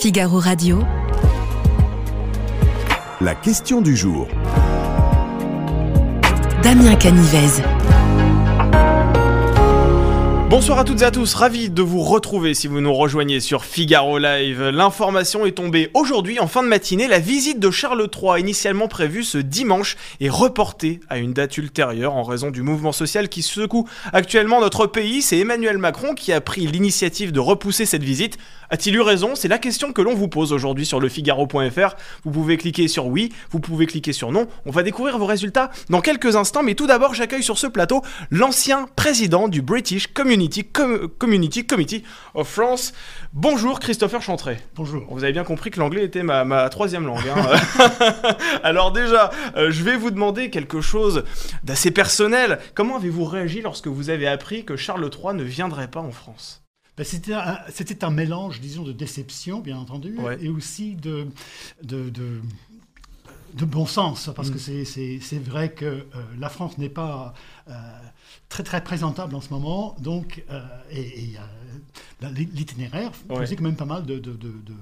Figaro Radio. La question du jour. Damien Canivez. Bonsoir à toutes et à tous, ravi de vous retrouver si vous nous rejoignez sur Figaro Live. L'information est tombée aujourd'hui en fin de matinée. La visite de Charles III, initialement prévue ce dimanche, est reportée à une date ultérieure en raison du mouvement social qui secoue actuellement notre pays. C'est Emmanuel Macron qui a pris l'initiative de repousser cette visite. A-t-il eu raison? C'est la question que l'on vous pose aujourd'hui sur lefigaro.fr. Vous pouvez cliquer sur oui, vous pouvez cliquer sur non. On va découvrir vos résultats dans quelques instants, mais tout d'abord, j'accueille sur ce plateau l'ancien président du British Community, Community Committee of France. Bonjour Christopher Chantray. Bonjour. Vous avez bien compris que l'anglais était ma, troisième langue. hein. Alors déjà, euh, je vais vous demander quelque chose d'assez personnel. Comment avez-vous réagi lorsque vous avez appris que Charles III ne viendrait pas en France? Ben, c'était un, mélange, disons, de déception, bien entendu, Ouais. et aussi de, de, de, de bon sens, parce Mm. que c'est, c'est, vrai que euh, la France n'est pas euh, très très présentable en ce moment, donc euh, et, et l'itinéraire Ouais. faisait quand même pas mal de, de, de, de-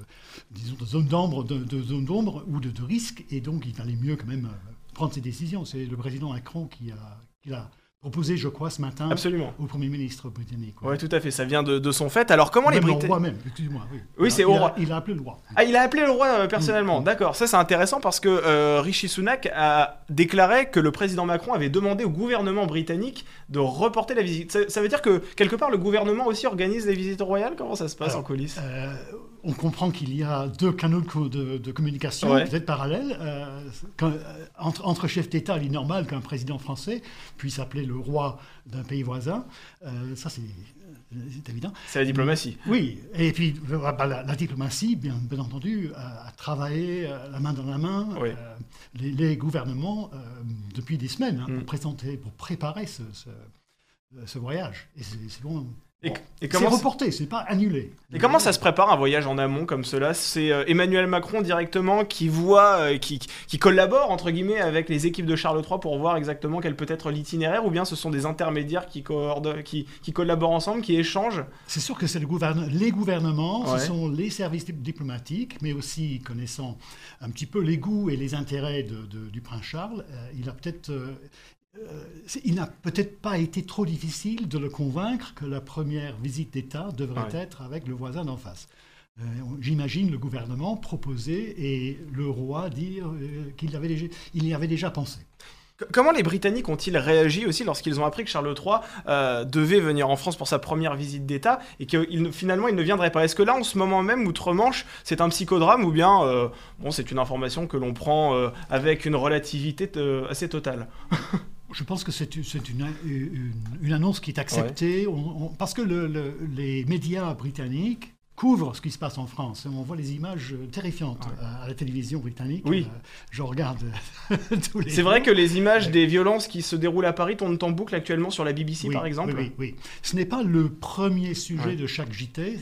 disons, de zones d'ombre, de, de zones d'ombre ou de, risques, et donc il valait mieux quand même prendre ses décisions. C'est le président Macron qui a, qui l'a proposé, je crois, ce matin Absolument. au Premier ministre britannique. Oui, tout à fait, ça vient de, de son fait. Alors comment les Même Britanniques... roi même, excusez-moi. Oui, c'est au roi. Il a appelé le roi. Ah, il a appelé le roi euh, personnellement, Mm. d'accord. Ça, c'est intéressant parce que euh, Rishi Sunak a déclaré que le président Macron avait demandé au gouvernement britannique de reporter la visite. Ça, ça veut dire que quelque part, le gouvernement aussi organise les visites royales? Comment ça se passe Alors, en coulisses? Euh, on comprend qu'il y a deux canaux de, co- de- de communication, Ouais. peut-être parallèles. Euh, quand- euh, entre, entre chefs d'État, il est normal qu'un président français puisse appeler le roi d'un pays voisin. Euh, ça, c'est c'est évident. C'est la diplomatie. Oui, et puis euh, bah, la, la diplomatie, bien, bien entendu, a, a travaillé euh, la main dans la main. Oui. Euh, les, les gouvernements, euh, depuis des semaines, hein, Mm. pour, présenter, pour préparer ce, ce, ce voyage. Et c'est c'est bon. Et, Bon. et C'est reporté, c'est pas annulé. et comment ça se prépare un voyage en amont comme cela? C'est euh, Emmanuel Macron directement qui voit, euh, qui, qui collabore entre guillemets avec les équipes de Charles III pour voir exactement quel peut être l'itinéraire, ou bien ce sont des intermédiaires qui, qui, qui collaborent ensemble, qui échangent? C'est sûr que c'est le gouverne- les gouvernements, Ouais. ce sont les services dip- diplomatiques, mais aussi connaissant un petit peu les goûts et les intérêts de- de- du prince Charles, euh, il a peut-être il n'a peut-être pas été trop difficile de le convaincre que la première visite d'État devrait Ouais. être avec le voisin d'en face. Euh, J'imagine le gouvernement proposer et le roi dire euh, qu'il il y avait déjà pensé. Comment les Britanniques ont-ils réagi aussi lorsqu'ils ont appris que Charles III euh, devait venir en France pour sa première visite d'État et que finalement il ne viendrait pas? Est-ce que là, en ce moment même, outre-Manche, c'est un psychodrame ou bien euh, bon, c'est une information que l'on prend euh, avec une relativité euh, assez totale? Je pense que c'est une, annonce qui est acceptée on- on- parce que le- le- les médias britanniques couvrent ce qui se passe en France. On voit les images terrifiantes Ouais. euh, à la télévision britannique. Oui. Euh, je regarde tous les C'est vrai que les images des violences qui se déroulent à Paris tournent en boucle actuellement sur la BBC, Oui, par exemple Oui, oui, oui. Ce n'est pas le premier sujet Ouais. de chaque JT.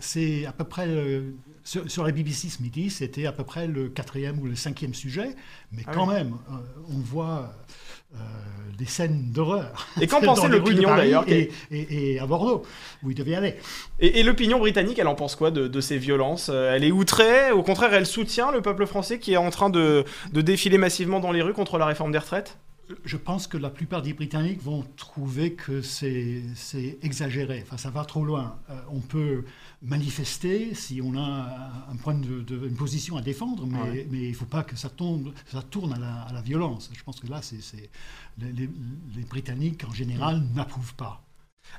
C'est à peu près. euh, sur, sur la BBC ce midi, c'était à peu près le quatrième ou le cinquième sujet. Mais Ah quand oui. même, euh, on voit euh, des scènes d'horreur. Et qu'en pensait l'opinion, d'ailleurs, et, et- et à Bordeaux, où il devait aller. Et, et l'opinion britannique, elle en pense quoi de, de ces violences? Euh, Elle est outrée Au contraire, elle soutient le peuple français qui est en train de, de défiler massivement dans les rues contre la réforme des retraites? Je pense que la plupart des Britanniques vont trouver que c'est c'est exagéré. Enfin, ça va trop loin. Euh, on peut manifester si on a un, un point de, de- une position à défendre, mais, Ouais. mais il ne faut pas que ça, tombe, ça tourne à la, à la violence. Je pense que là, c'est c'est- les, les- les Britanniques en général Mm. n'approuvent pas.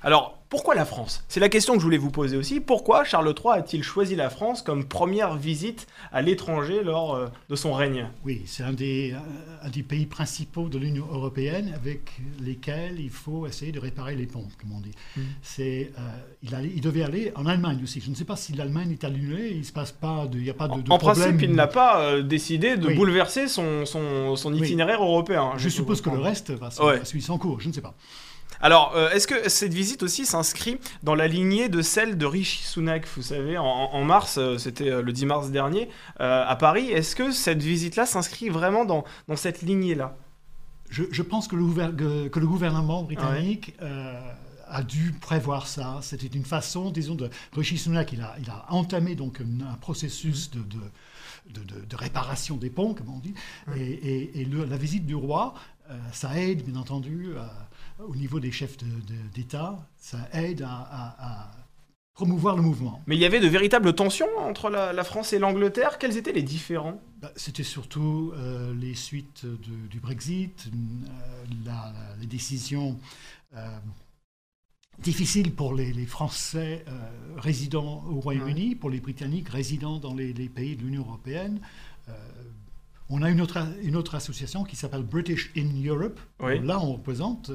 Alors, pourquoi la France? C'est la question que je voulais vous poser aussi. Pourquoi Charles III a-t-il choisi la France comme première visite à l'étranger lors euh, de son règne? Oui, c'est un des, un des pays principaux de l'Union européenne avec lesquels il faut essayer de réparer les ponts, comme on dit. Mm. C'est, euh, il, allait- il devait aller en Allemagne aussi. Je ne sais pas si l'Allemagne est annulée, il se passe pas, de- il n'y a pas de, de En problème. principe, il n'a pas euh, décidé de Oui. bouleverser son, son, son Oui. itinéraire européen. Je suppose que le reste va, se- Ouais. va suivre son cours, je ne sais pas. Alors, euh, est-ce que cette visite aussi s'inscrit dans la lignée de celle de Rishi Sunak Vous savez, en, en mars, euh, c'était euh, le 10 mars dernier, euh, à Paris. Est-ce que cette visite-là s'inscrit vraiment dans, dans cette lignée-là? Je, je pense que le, que- gouvernement britannique euh, a dû prévoir ça. C'était une façon, disons, de Rishi Sunak, il a, il a entamé donc un, processus de, de, de, réparation des ponts, comme on dit, et, et, la visite du roi, ça aide, bien entendu, au niveau des chefs d'État, ça aide à promouvoir le mouvement. Mais il y avait de véritables tensions entre la, France et l'Angleterre. Quels étaient les différents? Bah, C'était surtout euh, les suites du Brexit, euh, les décisions euh, difficiles pour les, Français résidant au Royaume-Uni, pour les Britanniques résidant dans les, pays de l'Union européenne. on a une autre, une autre association qui s'appelle British in Europe. Là, on représente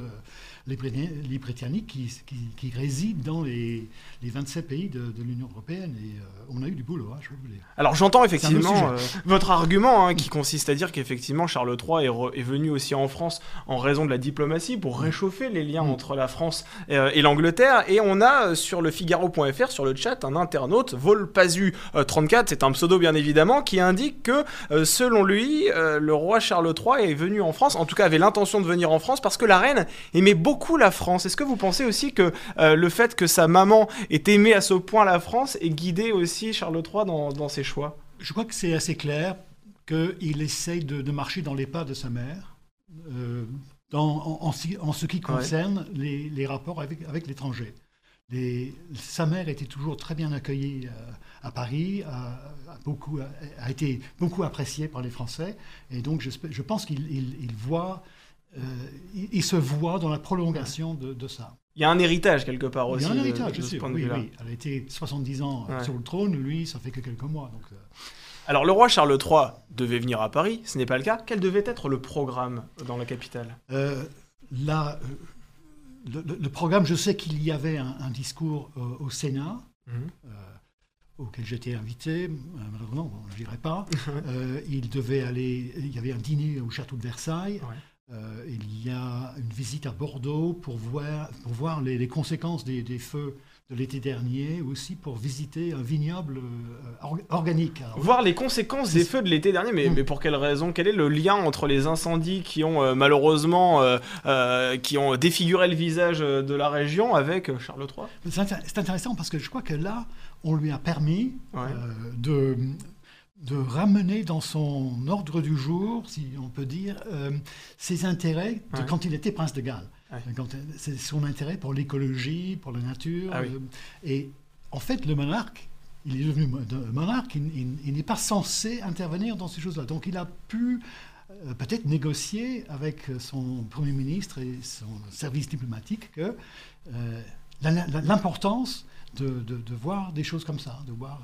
les, Britanniques qui, qui, résident dans les, les 27 pays de, l'Union européenne. Et euh, on a eu du boulot, hein, je vous dire. Alors j'entends effectivement euh, votre argument hein, qui consiste à dire qu'effectivement Charles III est, est, venu aussi en France en raison de la diplomatie pour mm. réchauffer les liens mm. entre la France euh, et, l'Angleterre. Et on a sur le Figaro.fr, sur le chat, un internaute, Volpazu34, c'est un pseudo bien évidemment, qui indique que selon lui, le roi Charles III est venu en France, en tout cas avait l'intention de venir en France parce que la reine aimait beaucoup la France. Est-ce que vous pensez aussi que euh, le fait que sa maman ait aimé à ce point la France ait guidé aussi Charles III dans, ses choix? Je crois que c'est assez clair qu'il essaye de, marcher dans les pas de sa mère. Euh, dans, en, ce qui concerne les, rapports avec, l'étranger. sa mère était toujours très bien accueillie euh, à Paris, a, beaucoup, a, été beaucoup appréciée par les Français, et donc je, je pense qu'il voit euh, il, se voit dans la prolongation de, ça. Il y a un héritage quelque part aussi. Il y a un héritage, je sais. Oui, oui. Elle a été 70 ans sur le trône, lui, ça fait que quelques mois. Donc, euh. Alors, le roi Charles III devait venir à Paris, ce n'est pas le cas. Quel devait être le programme dans la capitale? Euh, Là, le, programme, je sais qu'il y avait un, discours au Sénat. Mhm. auquel j'étais invité, malheureusement, je n'irai pas. il devait aller, il y avait un dîner au château de Versailles. Euh, il y a une visite à Bordeaux pour voir, pour voir les, conséquences des, feux de l'été dernier, aussi pour visiter un vignoble euh, organique. voir les conséquences des feux de l'été dernier, mais, mm. mais, pour quelle raison? Quel est le lien entre les incendies qui ont euh, malheureusement qui ont défiguré le visage de la région avec Charles III C'est intéressant parce que je crois que là, on lui a permis de de ramener dans son ordre du jour, si on peut dire, euh, ses intérêts de quand il était prince de Galles. C'est son intérêt pour l'écologie, pour la nature. Ah euh, et en fait, le monarque, il est devenu monarque, il, n'est pas censé intervenir dans ces choses-là. Donc il a pu euh, peut-être négocier avec son Premier ministre et son service diplomatique que l'importance de, voir des choses comme ça, de voir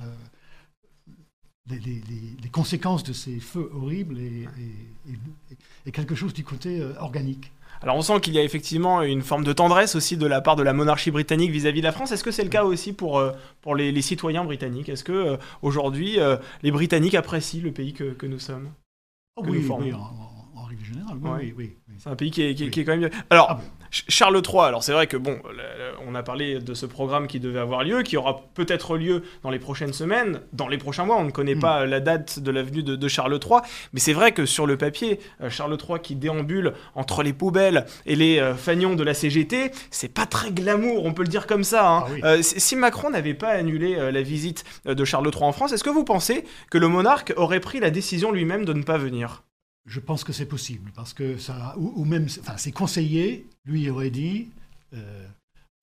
les, conséquences de ces feux horribles et, quelque chose du côté euh, organique. Alors on sent qu'il y a effectivement une forme de tendresse aussi de la part de la monarchie britannique vis-à-vis de la France. Est-ce que c'est le cas aussi pour, euh, pour les, citoyens britanniques? Est-ce que euh, aujourd'hui les Britanniques apprécient le pays que, nous sommes? Oh Oui, oui en, règle générale, oui, oui, C'est un pays qui est, qui, est, quand même... Alors, ah Charles III, alors c'est vrai que bon, on a parlé de ce programme qui devait avoir lieu, qui aura peut-être lieu dans les prochaines semaines, dans les prochains mois. On ne connaît hmm. pas la date de la venue de, Charles III, mais c'est vrai que sur le papier, euh, Charles III qui déambule entre les poubelles et les euh, fagnons de la CGT, c'est pas très glamour, on peut le dire comme ça. Hein. Ah euh, si Macron n'avait pas annulé la visite de Charles III en France, est-ce que vous pensez que le monarque aurait pris la décision lui-même de ne pas venir? Je pense que c'est possible, parce que ça, ou, même, enfin, ses conseillers lui auraient dit, euh,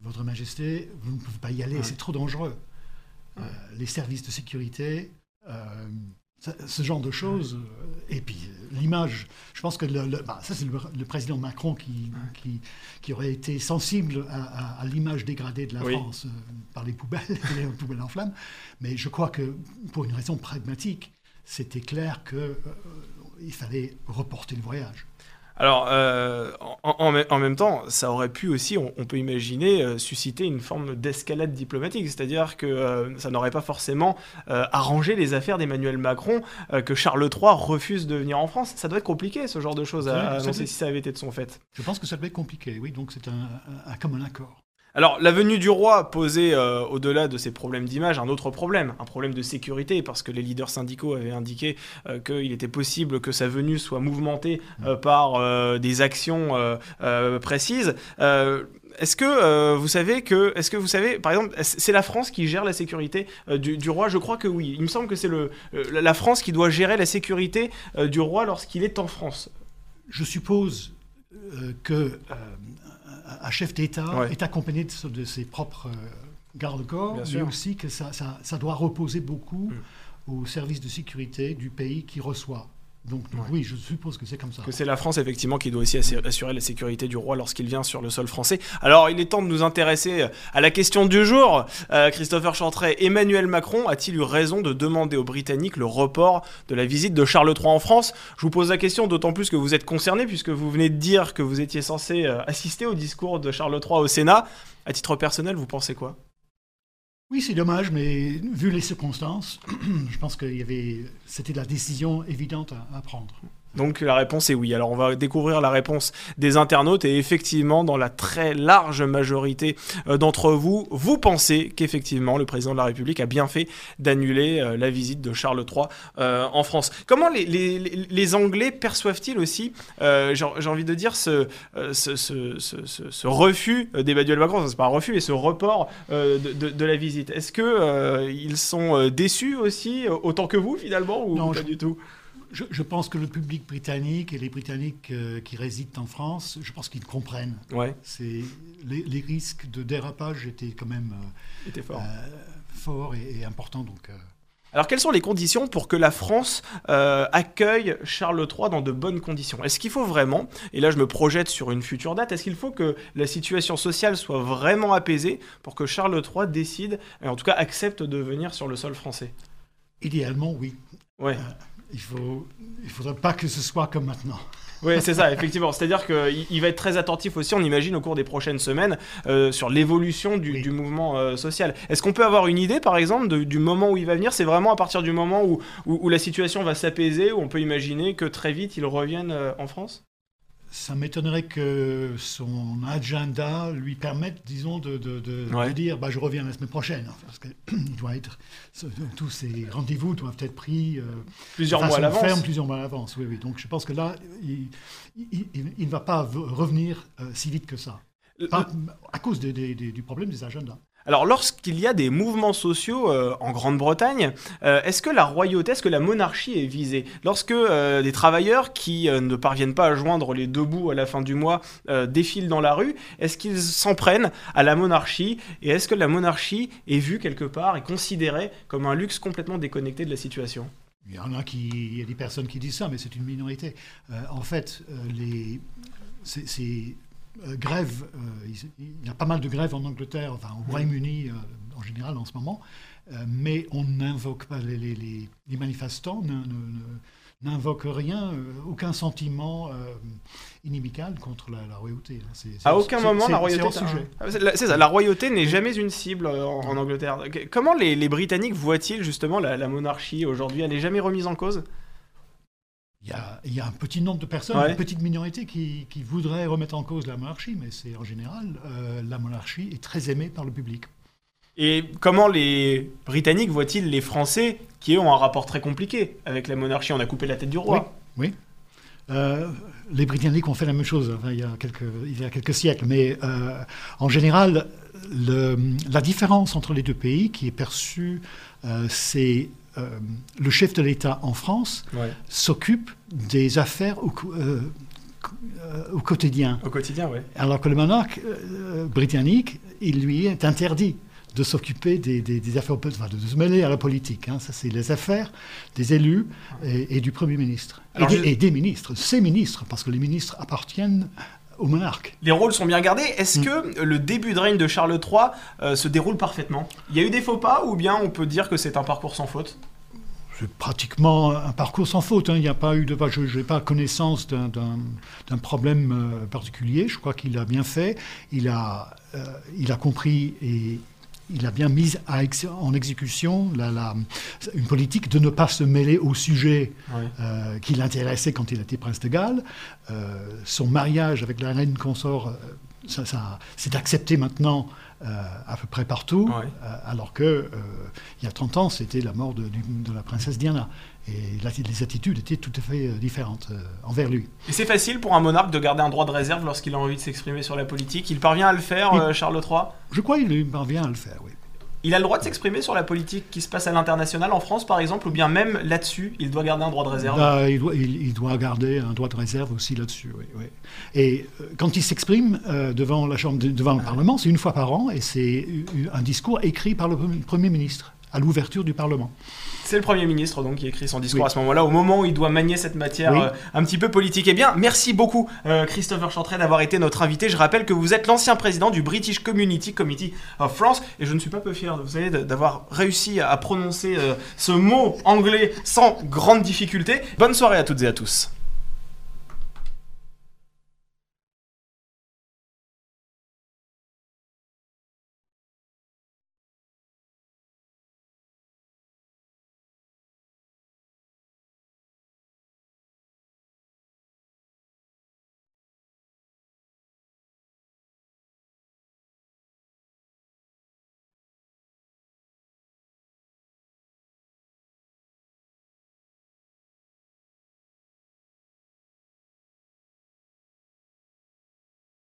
Votre Majesté, vous ne pouvez pas y aller, c'est trop dangereux. Euh, les services de sécurité, euh, ce genre de choses. et puis l'image, je pense que bah, ça c'est le, président Macron qui, qui, aurait été sensible à, l'image dégradée de la France par les poubelles, les poubelles en flammes. Mais je crois que pour une raison pragmatique, c'était clair que il fallait reporter le voyage. Alors, euh, en, même temps, ça aurait pu aussi, on, peut imaginer, euh, susciter une forme d'escalade diplomatique, c'est-à-dire que euh, ça n'aurait pas forcément arrangé les affaires d'Emmanuel Macron que Charles III refuse de venir en France. Ça doit être compliqué, ce genre de choses, à, annoncer si ça avait été de son fait. Je pense que ça doit être compliqué, oui, donc c'est un, un, commun accord. Alors, la venue du roi posait, euh, au-delà de ces problèmes d'image, un autre problème, un problème de sécurité, parce que les leaders syndicaux avaient indiqué euh, qu'il était possible que sa venue soit mouvementée euh, par des actions précises. est-ce que euh, vous savez que, est-ce que vous savez, par exemple, c'est la France qui gère la sécurité euh, du, roi? Je crois que oui. Il me semble que c'est le, la France qui doit gérer la sécurité du roi lorsqu'il est en France. Je suppose que un chef d'État est accompagné de, ses propres garde-corps, mais aussi que ça, ça, doit reposer beaucoup mm. au service de sécurité du pays qui reçoit. Donc, oui, je suppose que c'est comme ça. Que c'est la France effectivement qui doit aussi assurer la sécurité du roi lorsqu'il vient sur le sol français. Alors il est temps de nous intéresser à la question du jour. Euh, Christopher Chantray, Emmanuel Macron a-t-il eu raison de demander aux Britanniques le report de la visite de Charles III en France? Je vous pose la question d'autant plus que vous êtes concerné puisque vous venez de dire que vous étiez censé euh, assister au discours de Charles III au Sénat. À titre personnel, vous pensez quoi? Oui, c'est dommage, mais vu les circonstances, je pense que c'était la décision évidente à prendre. Donc la réponse est oui. Alors on va découvrir la réponse des internautes et effectivement dans la très large majorité euh, d'entre vous, vous pensez qu'effectivement le président de la République a bien fait d'annuler euh, la visite de Charles III euh, en France. Comment les, les, les Anglais perçoivent-ils aussi, j'ai envie de dire, ce, ce, ce, ce refus d'Emmanuel Macron, c'est pas un refus, et ce report de, de, la visite Est-ce qu'ils sont déçus aussi, autant que vous finalement, ou non, pas du tout? Je, pense que le public britannique et les Britanniques euh, qui résident en France, je pense qu'ils comprennent. Ouais. C'est les, risques de dérapage étaient quand même euh, euh, forts et, importants. Donc. Alors, quelles sont les conditions pour que la France accueille Charles III dans de bonnes conditions? Est-ce qu'il faut vraiment, et là je me projette sur une future date, est-ce qu'il faut que la situation sociale soit vraiment apaisée pour que Charles III décide, et en tout cas accepte de venir sur le sol français? Idéalement, oui. Ouais il faut, il faudrait pas que ce soit comme maintenant. Oui, c'est ça, effectivement. C'est-à-dire qu'il va être très attentif aussi, on imagine, au cours des prochaines semaines, euh, sur l'évolution du, mouvement euh, social. Est-ce qu'on peut avoir une idée, par exemple, du moment où il va venir? C'est vraiment à partir du moment où, où, la situation va s'apaiser, où on peut imaginer que très vite il revienne euh, en France? Ça m'étonnerait que son agenda lui permette, disons, de, dire bah, je reviens la semaine prochaine. Parce qu'il doit être. Tous ces rendez-vous doivent être pris. Euh, plusieurs mois à l'avance. plusieurs mois à l'avance, oui, oui. Donc je pense que là, il, ne va pas revenir euh, si vite que ça. à cause du problème des agendas. Alors lorsqu'il y a des mouvements sociaux euh, en Grande-Bretagne, euh, est-ce que la royauté, est-ce que la monarchie est visée? Lorsque euh, des travailleurs qui ne parviennent pas à joindre les deux bouts à la fin du mois défilent dans la rue, est-ce qu'ils s'en prennent à la monarchie? Et est-ce que la monarchie est vue quelque part et considérée comme un luxe complètement déconnecté de la situation? Il y en a qui, il y a des personnes qui disent ça, mais c'est une minorité. en fait, les, c'est euh, grève, euh, il y a pas mal de grèves en Angleterre, enfin au Royaume-Uni euh, en général en ce moment, mais on n'invoque pas, les, les, manifestants n'invoquent rien, aucun sentiment inimical contre la, royauté. À aucun moment la royauté. C'est ça, la royauté n'est jamais une cible en, Angleterre. Comment les, Britanniques voient-ils justement la, la monarchie aujourd'hui? Elle n'est jamais remise en cause? Il y, a, un petit nombre de personnes, une petite minorité qui, qui voudraient remettre en cause la monarchie, mais c'est en général, euh, la monarchie est très aimée par le public. Et comment les Britanniques voient-ils les Français qui ont un rapport très compliqué avec la monarchie? On a coupé la tête du roi. Oui. Euh, les Britanniques ont fait la même chose il, y a quelques, il y a quelques siècles, mais euh, en général, le, la différence entre les deux pays qui est perçue, c'est euh, le chef de l'État en France s'occupe des affaires au, euh, euh, au, quotidien. Au quotidien, oui. Alors que le monarque britannique, il lui est interdit de s'occuper des, affaires, de se mêler à la politique. Hein. Ça, c'est les affaires des élus et, du Premier ministre. et, des, ministres, ces ministres, parce que les ministres appartiennent au monarque. Les rôles sont bien gardés. Est-ce mm. que le début de règne de Charles III se déroule parfaitement? Il y a eu des faux pas ou bien on peut dire que c'est un parcours sans faute? C'est pratiquement un parcours sans faute. Hein. Il n'y a pas eu de, je n'ai pas connaissance d'un problème euh, particulier. Je crois qu'il a bien fait. Il a, euh, il a compris et il a bien mis en exécution la, une politique de ne pas se mêler au sujet euh, qui l'intéressait quand il était prince de Galles. son mariage avec la reine consort, ça, c'est accepté maintenant à peu près partout, alors que il y a 30 ans, c'était la mort de, de, la princesse Diana. Et les attitudes étaient tout à fait différentes envers lui. Et c'est facile pour un monarque de garder un droit de réserve lorsqu'il a envie de s'exprimer sur la politique? Il parvient à le faire, Charles III Je crois qu'il parvient à le faire, oui. Il a le droit de s'exprimer sur la politique qui se passe à l'international en France, par exemple, ou bien même là-dessus, il doit garder un droit de réserve? Bah, il, doit, garder un droit de réserve aussi là-dessus, Et euh, quand il s'exprime euh, devant, la chambre, devant le Parlement, c'est une fois par an, et c'est un discours écrit par le Premier ministre à l'ouverture du Parlement. C'est le Premier ministre donc qui écrit son discours à ce moment-là, au moment où il doit manier cette matière euh, un petit peu politique. Eh bien, merci beaucoup euh, Christopher Chantray d'avoir été notre invité. Je rappelle que vous êtes l'ancien président du British Community Committee of France et je ne suis pas peu fier, vous savez, d'avoir réussi à prononcer euh, ce mot anglais sans grande difficulté. Bonne soirée à toutes et à tous.